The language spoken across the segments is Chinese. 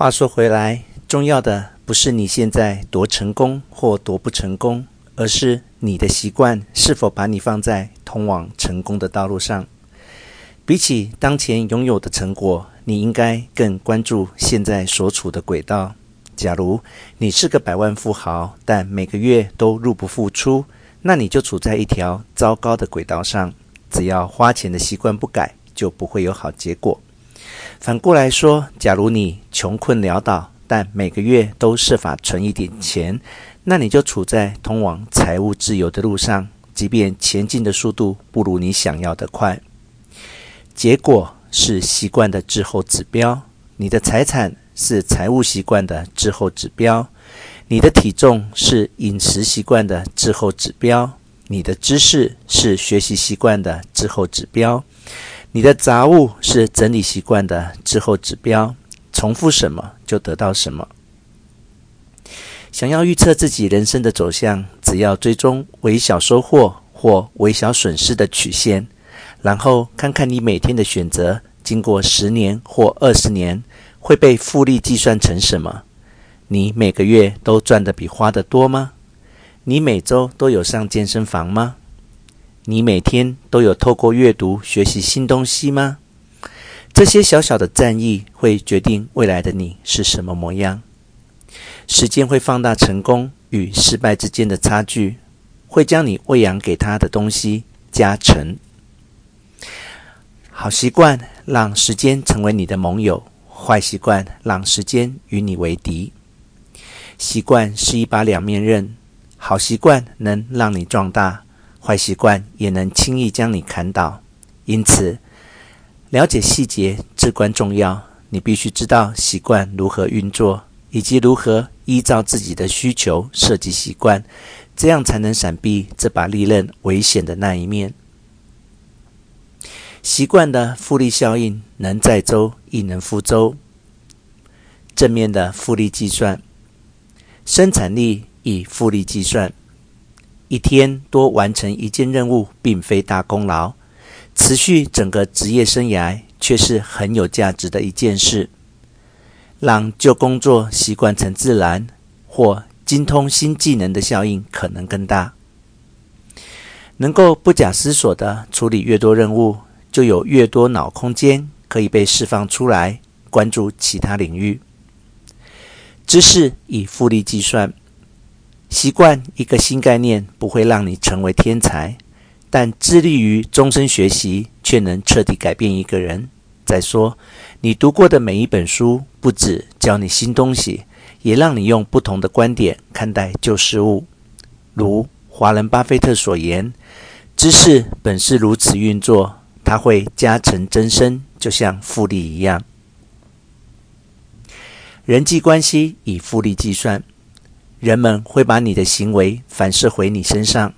话说回来，重要的不是你现在多成功或多不成功，而是你的习惯是否把你放在通往成功的道路上。比起当前拥有的成果，你应该更关注现在所处的轨道。假如你是个百万富豪，但每个月都入不敷出，那你就处在一条糟糕的轨道上。只要花钱的习惯不改，就不会有好结果。反过来说，假如你穷困潦倒，但每个月都设法存一点钱，那你就处在通往财务自由的路上，即便前进的速度不如你想要的快。结果是习惯的滞后指标，你的财产是财务习惯的滞后指标，你的体重是饮食习惯的滞后指标，你的知识是学习习惯的滞后指标。你的杂物是整理习惯的滞后指标，重复什么就得到什么。想要预测自己人生的走向，只要追踪微小收获或微小损失的曲线，然后看看你每天的选择，经过十年或二十年会被复利计算成什么？你每个月都赚得比花的多吗？你每周都有上健身房吗？你每天都有透过阅读学习新东西吗？这些小小的战役会决定未来的你是什么模样。时间会放大成功与失败之间的差距，会将你喂养给他的东西加成。好习惯让时间成为你的盟友，坏习惯让时间与你为敌。习惯是一把两面刃，好习惯能让你壮大。坏习惯也能轻易将你砍倒，因此了解细节至关重要。你必须知道习惯如何运作，以及如何依照自己的需求设计习惯，这样才能闪避这把利刃危险的那一面。习惯的复利效应能载舟，亦能覆舟。正面的复利计算，生产力以复利计算。一天多完成一件任务，并非大功劳；持续整个职业生涯却是很有价值的一件事。让旧工作习惯成自然，或精通新技能的效应可能更大。能够不假思索地处理越多任务，就有越多脑空间可以被释放出来，关注其他领域。知识以复利计算。习惯一个新概念不会让你成为天才，但致力于终身学习却能彻底改变一个人。再说，你读过的每一本书，不只教你新东西，也让你用不同的观点看待旧事物。如华人巴菲特所言：“知识本是如此运作，它会加成增生，就像复利一样。”人际关系以复利计算。人们会把你的行为反射回你身上，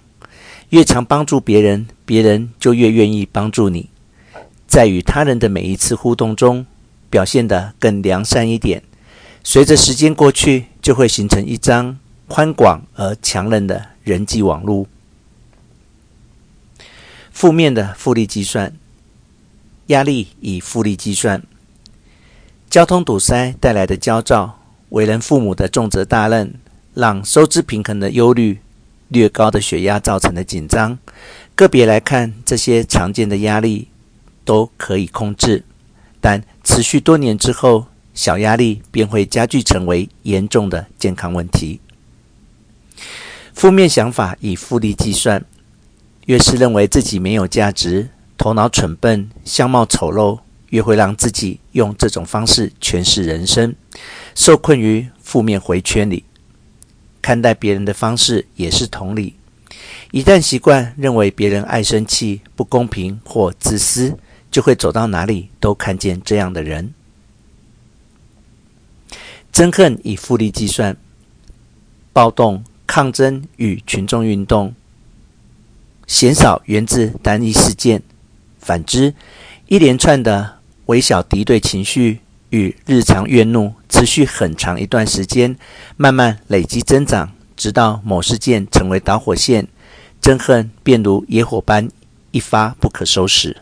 越常帮助别人，别人就越愿意帮助你。在与他人的每一次互动中，表现得更良善一点，随着时间过去，就会形成一张宽广而强韧的人际网络。负面的复利计算，压力以复利计算，交通堵塞带来的焦躁，为人父母的重责大任。让收支平衡的忧虑、略高的血压造成的紧张，个别来看，这些常见的压力都可以控制，但持续多年之后，小压力便会加剧成为严重的健康问题。负面想法以复利计算，越是认为自己没有价值、头脑蠢笨、相貌丑陋，越会让自己用这种方式诠释人生，受困于负面回圈里。看待别人的方式也是同理。一旦习惯认为别人爱生气、不公平或自私，就会走到哪里都看见这样的人。憎恨以复利计算，暴动、抗争与群众运动，鲜少源自单一事件。反之，一连串的微小敌对情绪。与日常怨怒持续很长一段时间，慢慢累积增长，直到某事件成为导火线，憎恨便如野火般一发不可收拾。